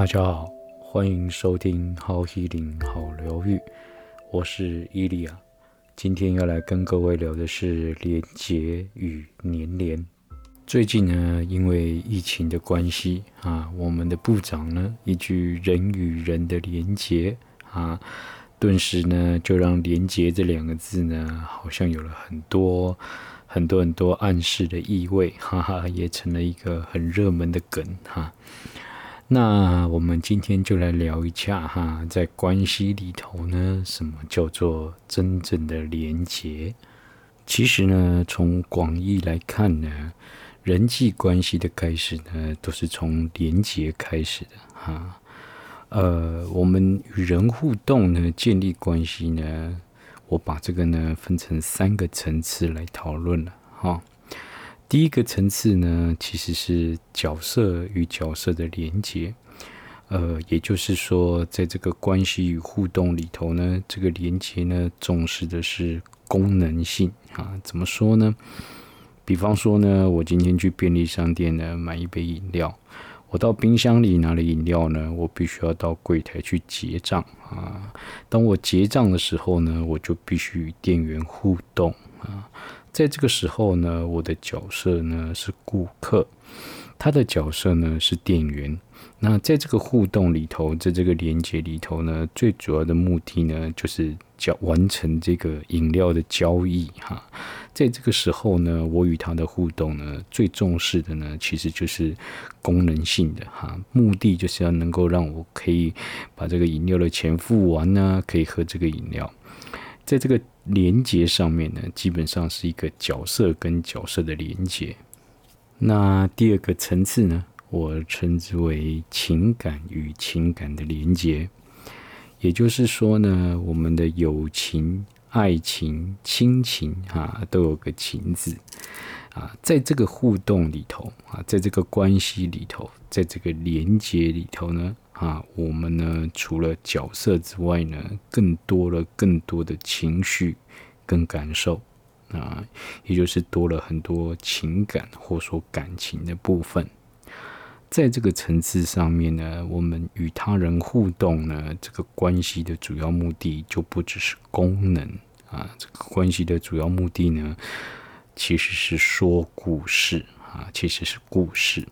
大家好，欢迎收听好 Healing 好疗愈，我是伊利亚。今天要来跟各位聊的是连结与年连。最近呢，因为疫情的关系啊，我们的部长呢，一句人与人的连结啊，顿时呢，就让连结这两个字呢，好像有了很多很多很多暗示的意味，哈哈，也成了一个很热门的梗哈。那我们今天就来聊一下哈，在关系里头呢，什么叫做真正的连结？其实呢，从广义来看呢，人际关系的开始呢，都是从连结开始的哈。呃，我们与人互动呢，建立关系呢，我把这个呢分成三个层次来讨论了哈。第一个层次呢，其实是角色与角色的连接，呃，也就是说，在这个关系与互动里头呢，这个连接呢，重视的是功能性啊。怎么说呢？比方说呢，我今天去便利商店呢买一杯饮料，我到冰箱里拿了饮料呢，我必须要到柜台去结账啊。当我结账的时候呢，我就必须与店员互动啊。在这个时候呢，我的角色呢是顾客，他的角色呢是店员。那在这个互动里头，在这个连接里头呢，最主要的目的呢，就是交完成这个饮料的交易哈。在这个时候呢，我与他的互动呢，最重视的呢，其实就是功能性的哈，目的就是要能够让我可以把这个饮料的钱付完呢，可以喝这个饮料。在这个连接上面呢，基本上是一个角色跟角色的连接。那第二个层次呢，我称之为情感与情感的连接。也就是说呢，我们的友情、爱情、亲情啊，都有个情字啊，在这个互动里头啊，在这个关系里头，在这个连接里头呢。啊，我们呢，除了角色之外呢，更多了更多的情绪跟感受啊，也就是多了很多情感或说感情的部分。在这个层次上面呢，我们与他人互动呢，这个关系的主要目的就不只是功能啊，这个关系的主要目的呢，其实是说故事啊，其实是故事。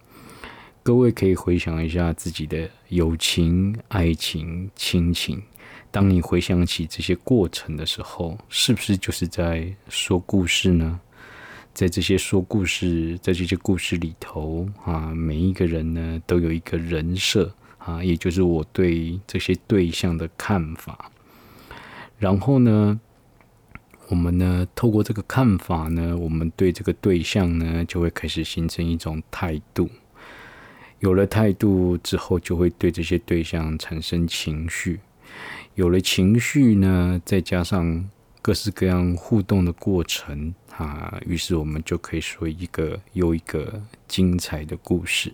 各位可以回想一下自己的友情、爱情、亲情。当你回想起这些过程的时候，是不是就是在说故事呢？在这些说故事，在这些故事里头啊，每一个人呢都有一个人设啊，也就是我对这些对象的看法。然后呢，我们呢透过这个看法呢，我们对这个对象呢就会开始形成一种态度。有了态度之后，就会对这些对象产生情绪。有了情绪呢，再加上各式各样互动的过程啊，于是我们就可以说一个又一个精彩的故事。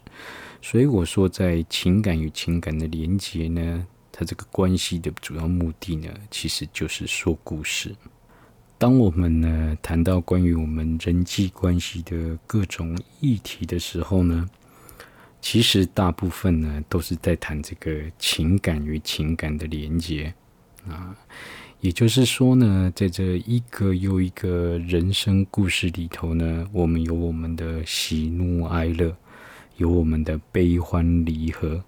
所以我说，在情感与情感的连接呢，它这个关系的主要目的呢，其实就是说故事。当我们呢谈到关于我们人际关系的各种议题的时候呢，其实大部分呢都是在谈这个情感与情感的连接啊，也就是说呢，在这一个又一个人生故事里头呢，我们有我们的喜怒哀乐，有我们的悲欢离合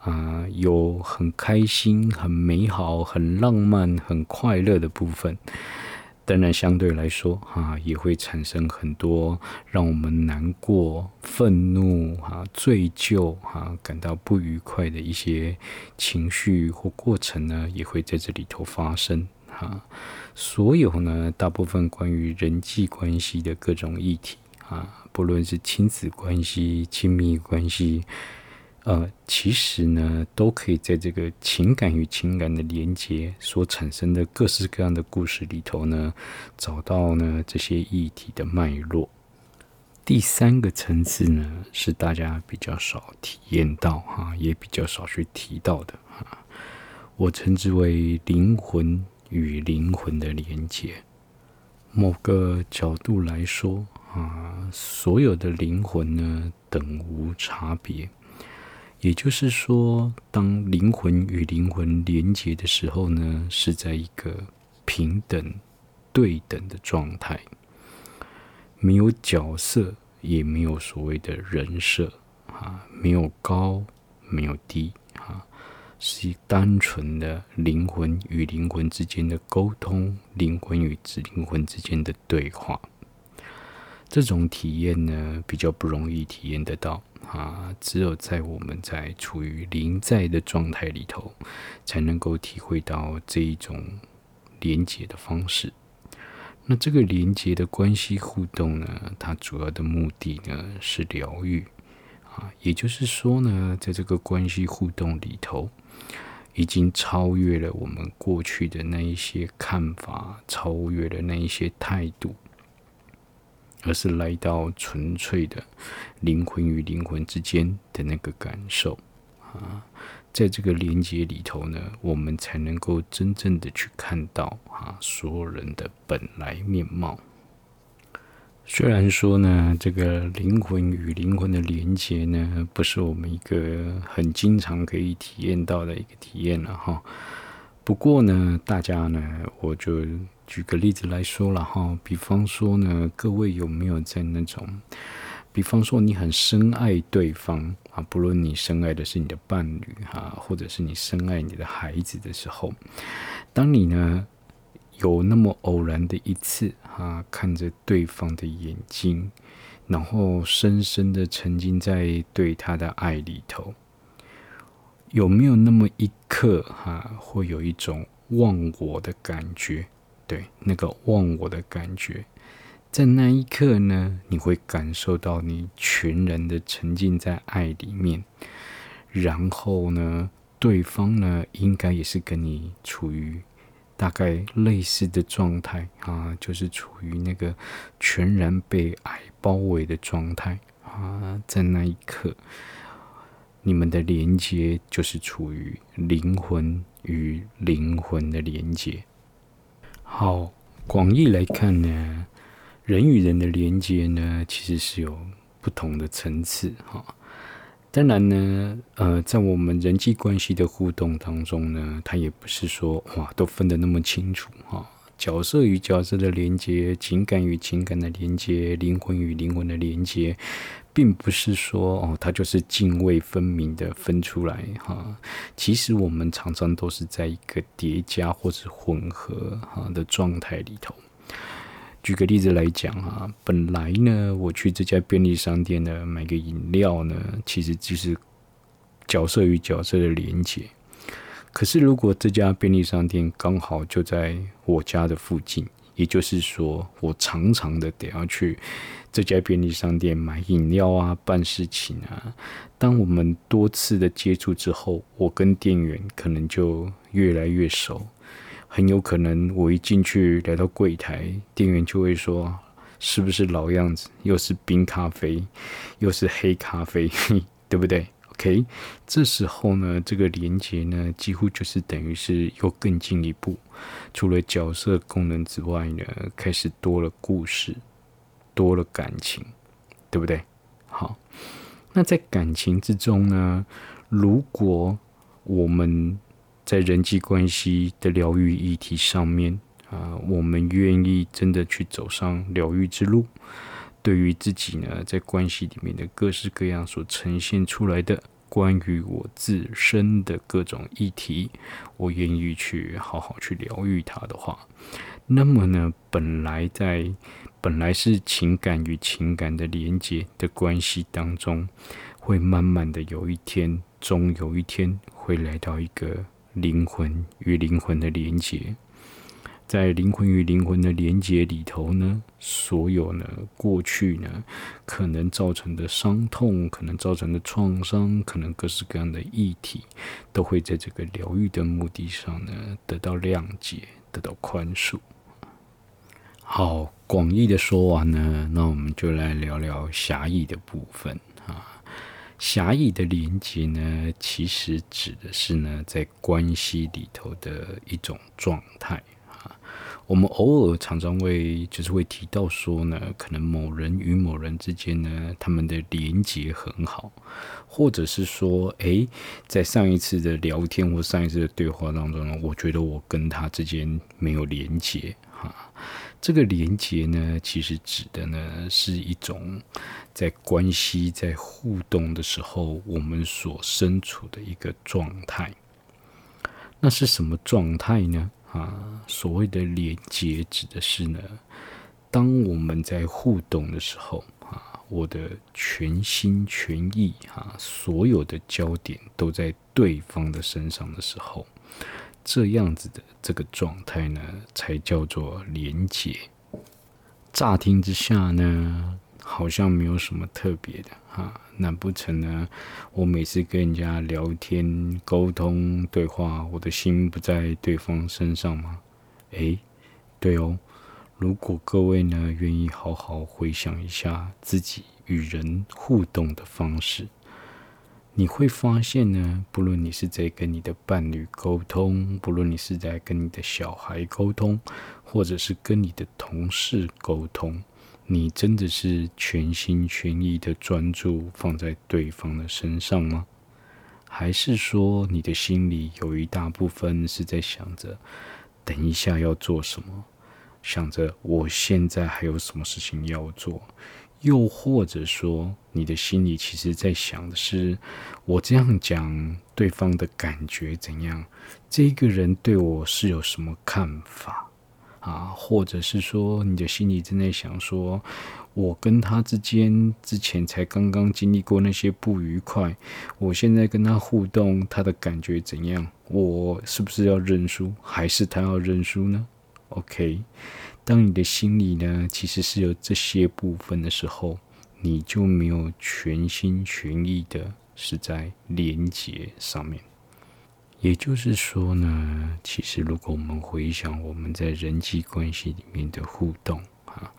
啊，有很开心、很美好、很浪漫、很快乐的部分。当然，相对来说，哈，也会产生很多让我们难过、愤怒、哈、罪疚、哈，感到不愉快的一些情绪或过程呢，也会在这里头发生，哈。所有呢，大部分关于人际关系的各种议题，啊，不论是亲子关系、亲密关系。呃，其实呢，都可以在这个情感与情感的连接所产生的各式各样的故事里头呢，找到呢这些议题的脉络。第三个层次呢，是大家比较少体验到哈，也比较少去提到的哈，我称之为灵魂与灵魂的连接。某个角度来说啊，所有的灵魂呢，等无差别。也就是说，当灵魂与灵魂连接的时候呢，是在一个平等、对等的状态，没有角色，也没有所谓的人设啊，没有高，没有低啊，是单纯的灵魂与灵魂之间的沟通，灵魂与灵魂之间的对话。这种体验呢，比较不容易体验得到啊，只有在我们在处于临在的状态里头，才能够体会到这一种连接的方式。那这个连接的关系互动呢，它主要的目的呢是疗愈啊，也就是说呢，在这个关系互动里头，已经超越了我们过去的那一些看法，超越了那一些态度。而是来到纯粹的灵魂与灵魂之间的那个感受啊，在这个连接里头呢，我们才能够真正的去看到啊，所有人的本来面貌。虽然说呢，这个灵魂与灵魂的连接呢，不是我们一个很经常可以体验到的一个体验了哈。不过呢，大家呢，我就。举个例子来说了哈，比方说呢，各位有没有在那种，比方说你很深爱对方啊，不论你深爱的是你的伴侣哈，或者是你深爱你的孩子的时候，当你呢有那么偶然的一次哈，看着对方的眼睛，然后深深的沉浸在对他的爱里头，有没有那么一刻哈，会有一种忘我的感觉？对，那个忘我的感觉，在那一刻呢，你会感受到你全然的沉浸在爱里面，然后呢，对方呢，应该也是跟你处于大概类似的状态啊，就是处于那个全然被爱包围的状态啊，在那一刻，你们的连接就是处于灵魂与灵魂的连接。好，广义来看呢，人与人的连接呢，其实是有不同的层次哈。当然呢，呃，在我们人际关系的互动当中呢，它也不是说哇都分得那么清楚哈。角色与角色的连接，情感与情感的连接，灵魂与灵魂的连接。并不是说哦，它就是泾渭分明的分出来哈。其实我们常常都是在一个叠加或者混合哈的状态里头。举个例子来讲哈，本来呢，我去这家便利商店呢买个饮料呢，其实就是角色与角色的连接。可是如果这家便利商店刚好就在我家的附近，也就是说，我常常的得要去。这家便利商店买饮料啊，办事情啊。当我们多次的接触之后，我跟店员可能就越来越熟。很有可能我一进去来到柜台，店员就会说：“是不是老样子？又是冰咖啡，又是黑咖啡，对不对？”OK，这时候呢，这个连接呢，几乎就是等于是又更进一步，除了角色功能之外呢，开始多了故事。多了感情，对不对？好，那在感情之中呢，如果我们在人际关系的疗愈议题上面啊、我们愿意真的去走上疗愈之路，对于自己呢，在关系里面的各式各样所呈现出来的关于我自身的各种议题，我愿意去好好去疗愈它的话，那么呢，本来在本来是情感与情感的连接的关系当中，会慢慢的有一天，终有一天会来到一个灵魂与灵魂的连接。在灵魂与灵魂的连接里头呢，所有呢过去呢可能造成的伤痛，可能造成的创伤，可能各式各样的议题，都会在这个疗愈的目的上呢得到谅解，得到宽恕。好，广义的说完呢，那我们就来聊聊狭义的部分啊。狭义的连接呢，其实指的是呢，在关系里头的一种状态。我们偶尔常常会就是会提到说呢，可能某人与某人之间呢，他们的连结很好，或者是说，诶，在上一次的聊天或上一次的对话当中呢，我觉得我跟他之间没有连接哈。这个连接呢，其实指的呢是一种在关系在互动的时候，我们所身处的一个状态。那是什么状态呢？啊，所谓的连结指的是呢，当我们在互动的时候，啊，我的全心全意，啊，所有的焦点都在对方的身上的时候，这样子的这个状态呢，才叫做连结。乍听之下呢，好像没有什么特别的，哈。难不成呢？我每次跟人家聊天、沟通、对话，我的心不在对方身上吗？诶，对哦。如果各位呢愿意好好回想一下自己与人互动的方式，你会发现呢，不论你是在跟你的伴侣沟通，不论你是在跟你的小孩沟通，或者是跟你的同事沟通。你真的是全心全意的专注放在对方的身上吗？还是说你的心里有一大部分是在想着等一下要做什么，想着我现在还有什么事情要做，又或者说你的心里其实在想的是我这样讲对方的感觉怎样？这个人对我是有什么看法？啊，或者是说你的心里正在想说，我跟他之间之前才刚刚经历过那些不愉快，我现在跟他互动，他的感觉怎样？我是不是要认输，还是他要认输呢？OK，当你的心里呢，其实是有这些部分的时候，你就没有全心全意的是在连接上面。也就是说呢，其实如果我们回想我们在人际关系里面的互动啊，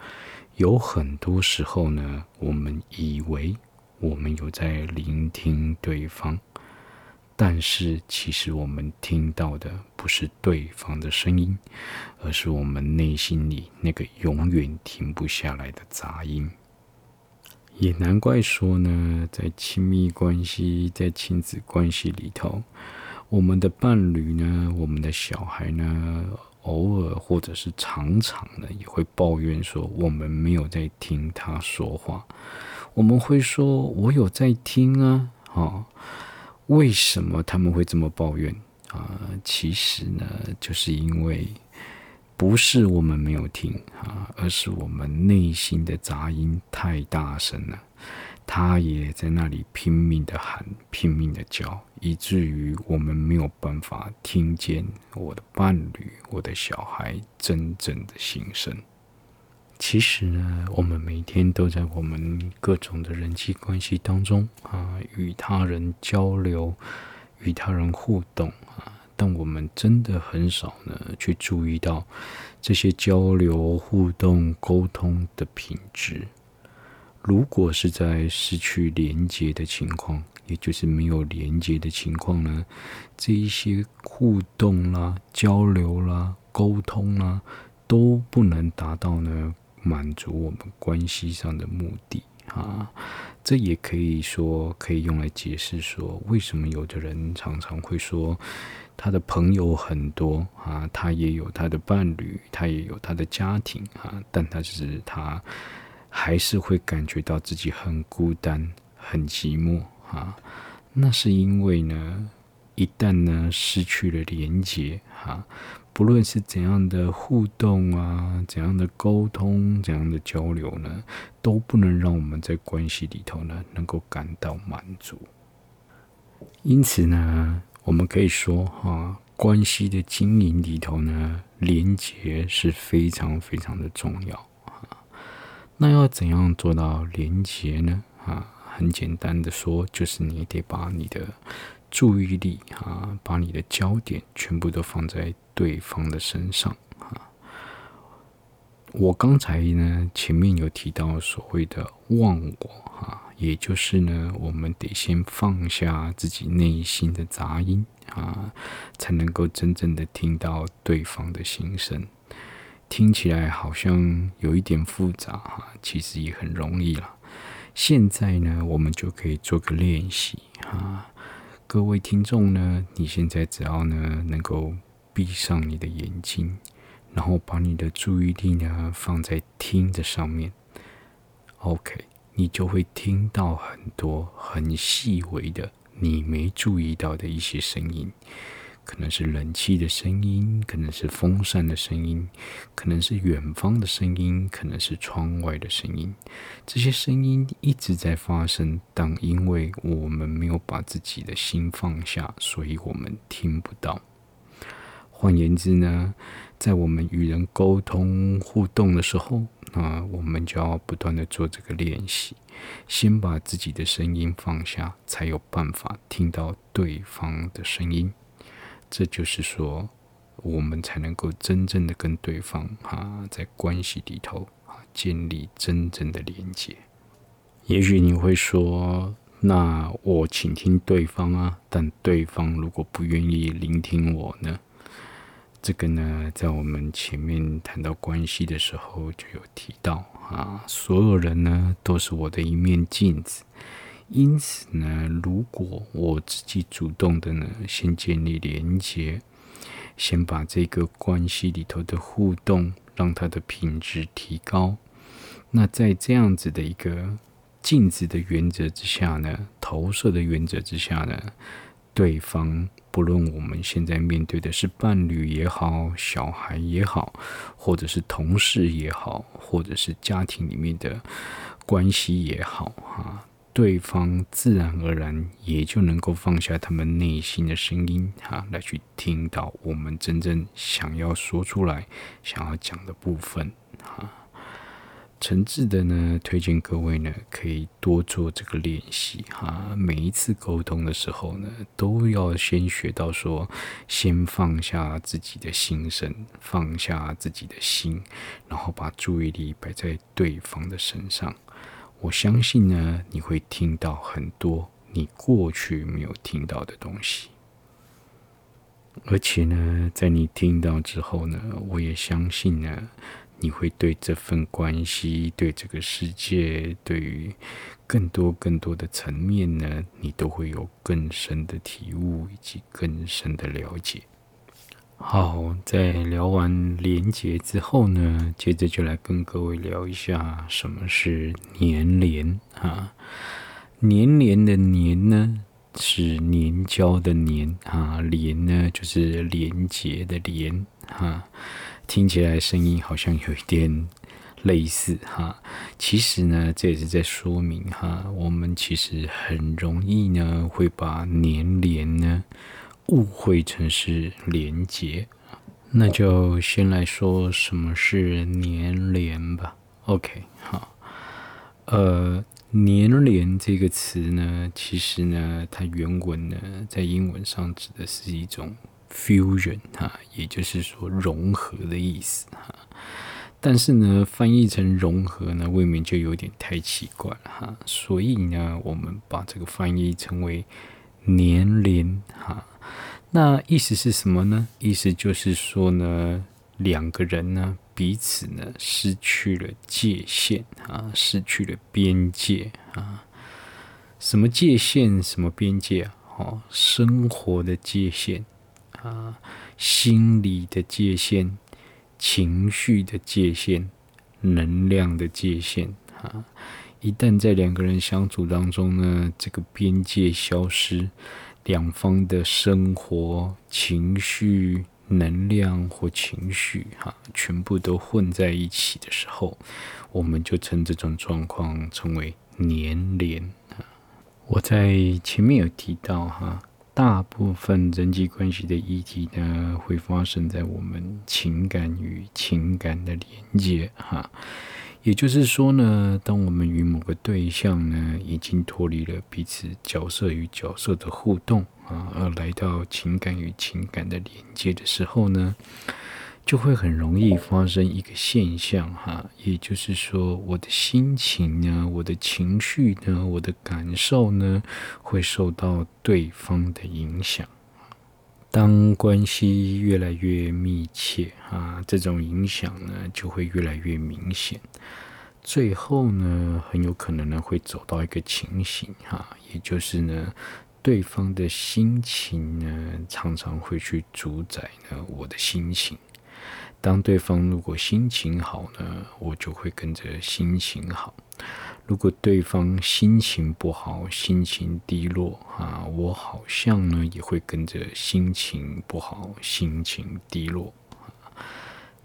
有很多时候呢，我们以为我们有在聆听对方，但是其实我们听到的不是对方的声音，而是我们内心里那个永远停不下来的杂音。也难怪说呢，在亲密关系、在亲子关系里头。我们的伴侣呢，我们的小孩呢，偶尔或者是常常呢，也会抱怨说我们没有在听他说话。我们会说：“我有在听啊，啊，为什么他们会这么抱怨啊？其实呢，就是因为不是我们没有听啊，而是我们内心的杂音太大声了。”他也在那里拼命的喊，拼命的叫，以至于我们没有办法听见我的伴侣、我的小孩真正的心声。其实呢，我们每天都在我们各种的人际关系当中啊，与他人交流、与他人互动啊，但我们真的很少呢去注意到这些交流、互动、沟通的品质。如果是在失去连接的情况，也就是没有连接的情况呢，这一些互动啦、交流啦、沟通啦，都不能达到呢满足我们关系上的目的啊。这也可以说可以用来解释说，为什么有的人常常会说他的朋友很多啊，他也有他的伴侣，他也有他的家庭啊，但他只是他。还是会感觉到自己很孤单、很寂寞啊。那是因为呢，一旦呢失去了连接啊，不论是怎样的互动啊、怎样的沟通、怎样的交流呢，都不能让我们在关系里头呢能够感到满足。因此呢，我们可以说哈，关系的经营里头呢，连接是非常非常的重要。那要怎样做到连结呢？啊，很简单的说，就是你得把你的注意力啊，把你的焦点全部都放在对方的身上啊。我刚才呢，前面有提到所谓的忘我啊，也就是呢，我们得先放下自己内心的杂音啊，才能够真正的听到对方的心声。听起来好像有一点复杂哈，其实也很容易了。现在呢，我们就可以做个练习哈。各位听众呢，你现在只要呢能够闭上你的眼睛，然后把你的注意力呢放在听的上面，OK，你就会听到很多很细微的你没注意到的一些声音。可能是冷气的声音，可能是风扇的声音，可能是远方的声音，可能是窗外的声音。这些声音一直在发生，但因为我们没有把自己的心放下，所以我们听不到。换言之呢，在我们与人沟通互动的时候，那我们就要不断的做这个练习，先把自己的声音放下，才有办法听到对方的声音。这就是说，我们才能够真正的跟对方啊，在关系里头啊，建立真正的连接。也许你会说，那我倾听对方啊，但对方如果不愿意聆听我呢？这个呢，在我们前面谈到关系的时候就有提到啊，所有人呢都是我的一面镜子。因此呢，如果我自己主动的呢，先建立连接，先把这个关系里头的互动，让它的品质提高，那在这样子的一个镜子的原则之下呢，投射的原则之下呢，对方不论我们现在面对的是伴侣也好，小孩也好，或者是同事也好，或者是家庭里面的关系也好，哈。对方自然而然也就能够放下他们内心的声音，哈，来去听到我们真正想要说出来、想要讲的部分，哈。诚挚的呢，推荐各位呢，可以多做这个练习，哈。每一次沟通的时候呢，都要先学到说，先放下自己的心声，放下自己的心，然后把注意力摆在对方的身上。我相信呢，你会听到很多你过去没有听到的东西，而且呢，在你听到之后呢，我也相信呢，你会对这份关系、对这个世界、对于更多更多的层面呢，你都会有更深的体悟以及更深的了解。好，在聊完连结之后呢，接着就来跟各位聊一下什么是年连啊。年连的年呢，是年交的年啊，连呢就是连结的连啊。听起来声音好像有一点类似哈，其实呢，这也是在说明哈，我们其实很容易呢会把年连呢。误会成是连结，那就先来说什么是粘连吧。OK，好，呃，粘连这个词呢，其实呢，它原文呢，在英文上指的是一种 fusion 哈，也就是说融合的意思哈。但是呢，翻译成融合呢，未免就有点太奇怪了哈。所以呢，我们把这个翻译成为年连哈。那意思是什么呢？意思就是说呢，两个人呢彼此呢失去了界限啊，失去了边界啊。什么界限？什么边界啊？哦，生活的界限啊，心理的界限，情绪的界限，能量的界限啊。一旦在两个人相处当中呢，这个边界消失。两方的生活、情绪、能量或情绪，哈，全部都混在一起的时候，我们就称这种状况称为年连。我在前面有提到，哈，大部分人际关系的议题呢，会发生在我们情感与情感的连接，哈。也就是说呢，当我们与某个对象呢，已经脱离了彼此角色与角色的互动啊，而来到情感与情感的连接的时候呢，就会很容易发生一个现象哈，也就是说，我的心情呢，我的情绪呢，我的感受呢，会受到对方的影响。当关系越来越密切啊，这种影响呢就会越来越明显。最后呢，很有可能呢会走到一个情形哈，也就是呢，对方的心情呢常常会去主宰呢我的心情。当对方如果心情好呢，我就会跟着心情好；如果对方心情不好，心情低落啊，我好像呢也会跟着心情不好，心情低落。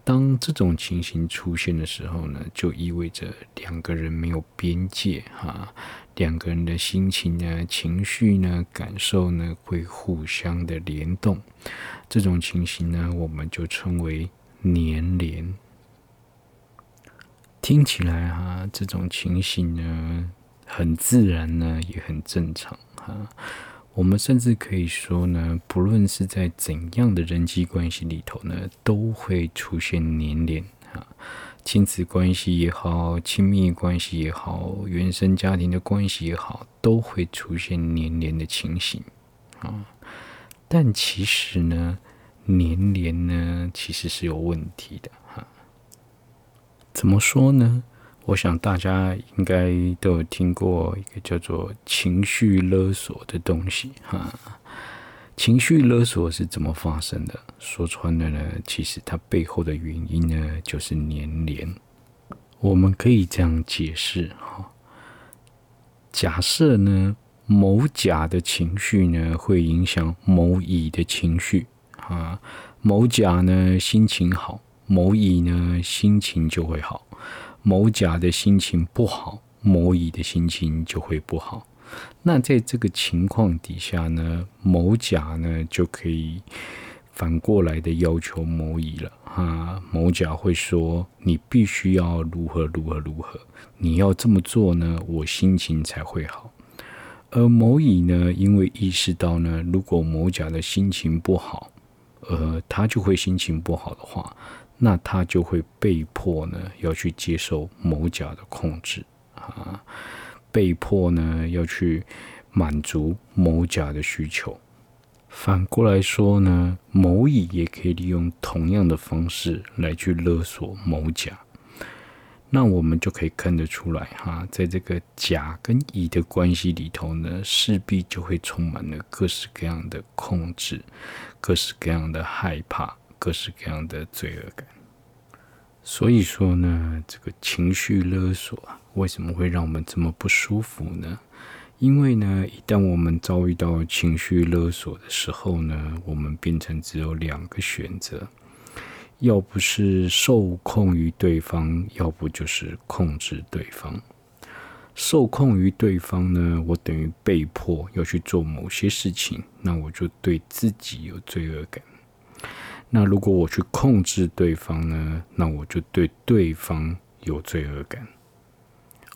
当这种情形出现的时候呢，就意味着两个人没有边界哈，两个人的心情呢、情绪呢、感受呢会互相的联动。这种情形呢，我们就称为。黏连，听起来哈，这种情形呢，很自然呢，也很正常哈。我们甚至可以说呢，不论是在怎样的人际关系里头呢，都会出现黏连啊。亲子关系也好，亲密关系也好，原生家庭的关系也好，都会出现黏连的情形啊。但其实呢，黏连呢，其实是有问题的。怎么说呢？我想大家应该都有听过一个叫做情绪勒索的东西哈。情绪勒索是怎么发生的？说穿了呢，其实它背后的原因呢，就是黏连。我们可以这样解释哈。假设呢，某甲的情绪呢，会影响某乙的情绪。啊，某甲呢心情好，某乙呢心情就会好；某甲的心情不好，某乙的心情就会不好。那在这个情况底下呢，某甲呢就可以反过来的要求某乙了。啊，某甲会说：“你必须要如何如何如何，你要这么做呢，我心情才会好。”而某乙呢，因为意识到呢，如果某甲的心情不好，呃，他就会心情不好的话，那他就会被迫呢要去接受某甲的控制啊，被迫呢要去满足某甲的需求。反过来说呢，某乙也可以利用同样的方式来去勒索某甲。那我们就可以看得出来哈，在这个甲跟乙的关系里头呢，势必就会充满了各式各样的控制，各式各样的害怕，各式各样的罪恶感。所以说呢，这个情绪勒索啊，为什么会让我们这么不舒服呢？因为呢，一旦我们遭遇到情绪勒索的时候呢，我们变成只有两个选择。要不是受控于对方，要不就是控制对方。受控于对方呢，我等于被迫要去做某些事情，那我就对自己有罪恶感。那如果我去控制对方呢，那我就对对方有罪恶感。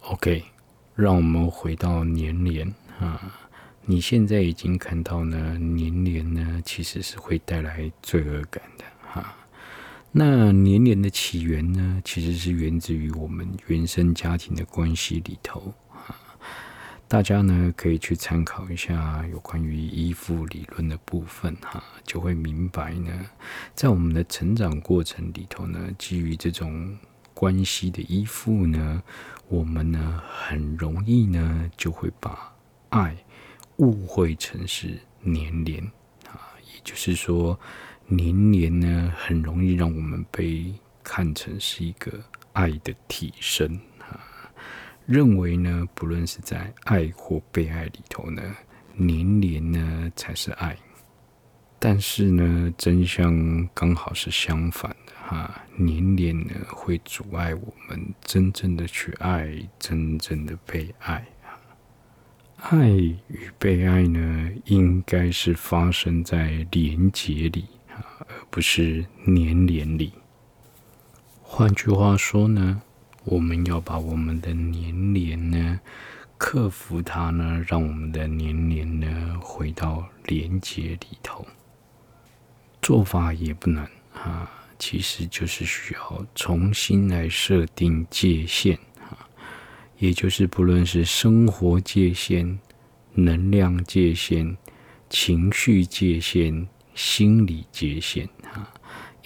OK，让我们回到黏连啊，你现在已经看到呢，黏连呢其实是会带来罪恶感的哈。那黏连的起源呢，其实是源自于我们原生家庭的关系里头。大家呢可以去参考一下有关于依附理论的部分哈，就会明白呢，在我们的成长过程里头呢，基于这种关系的依附呢，我们呢很容易呢就会把爱误会成是黏连啊，也就是说。黏连呢，很容易让我们被看成是一个爱的替身，认为呢，不论是在爱或被爱里头呢，黏连呢才是爱。但是呢，真相刚好是相反的哈，黏连呢会阻碍我们真正的去爱，真正的被爱。爱与被爱呢，应该是发生在连结里啊。而不是黏连里。换句话说呢，我们要把我们的黏连呢克服它呢，让我们的黏连呢回到连结里头。做法也不难啊，其实就是需要重新来设定界限啊，也就是不论是生活界限、能量界限、情绪界限。心理界限哈。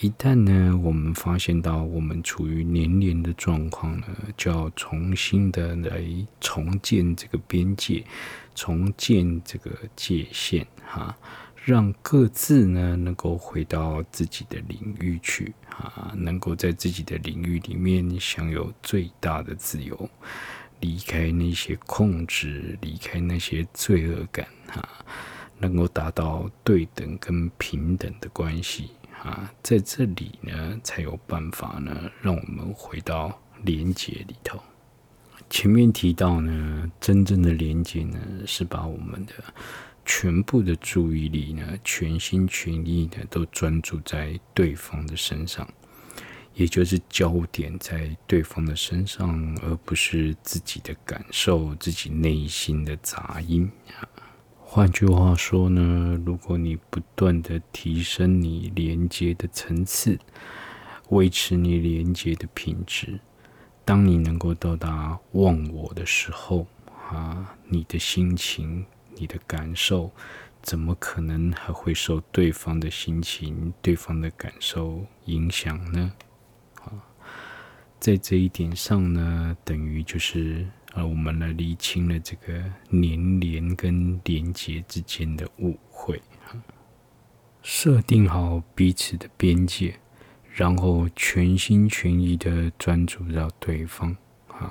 一旦呢，我们发现到我们处于黏连的状况呢，就要重新的来重建这个边界，重建这个界限哈，让各自呢能够回到自己的领域去哈，能够在自己的领域里面享有最大的自由，离开那些控制，离开那些罪恶感哈，能够达到对等跟平等的关系。啊，在这里呢，才有办法呢，让我们回到连接里头。前面提到呢，真正的连接呢，是把我们的全部的注意力呢，全心全意的都专注在对方的身上，也就是焦点在对方的身上，而不是自己的感受、自己内心的杂音。换句话说呢，如果你不断的提升你连接的层次，维持你连接的品质，当你能够到达忘我的时候，啊，你的心情、你的感受，怎么可能还会受对方的心情、对方的感受影响呢？啊，在这一点上呢，等于就是。而我们来厘清了这个黏连跟连结之间的误会，设定好彼此的边界，然后全心全意的专注到对方。啊，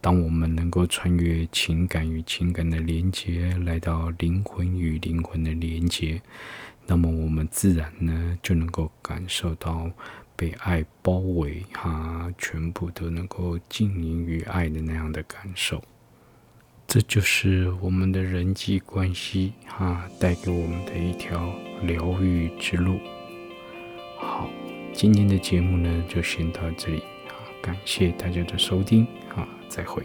当我们能够穿越情感与情感的连接，来到灵魂与灵魂的连接，那么我们自然呢就能够感受到。被爱包围，哈，全部都能够浸淫于爱的那样的感受，这就是我们的人际关系，哈，带给我们的一条疗愈之路。好，今天的节目呢，就先到这里，啊，感谢大家的收听，啊，再会。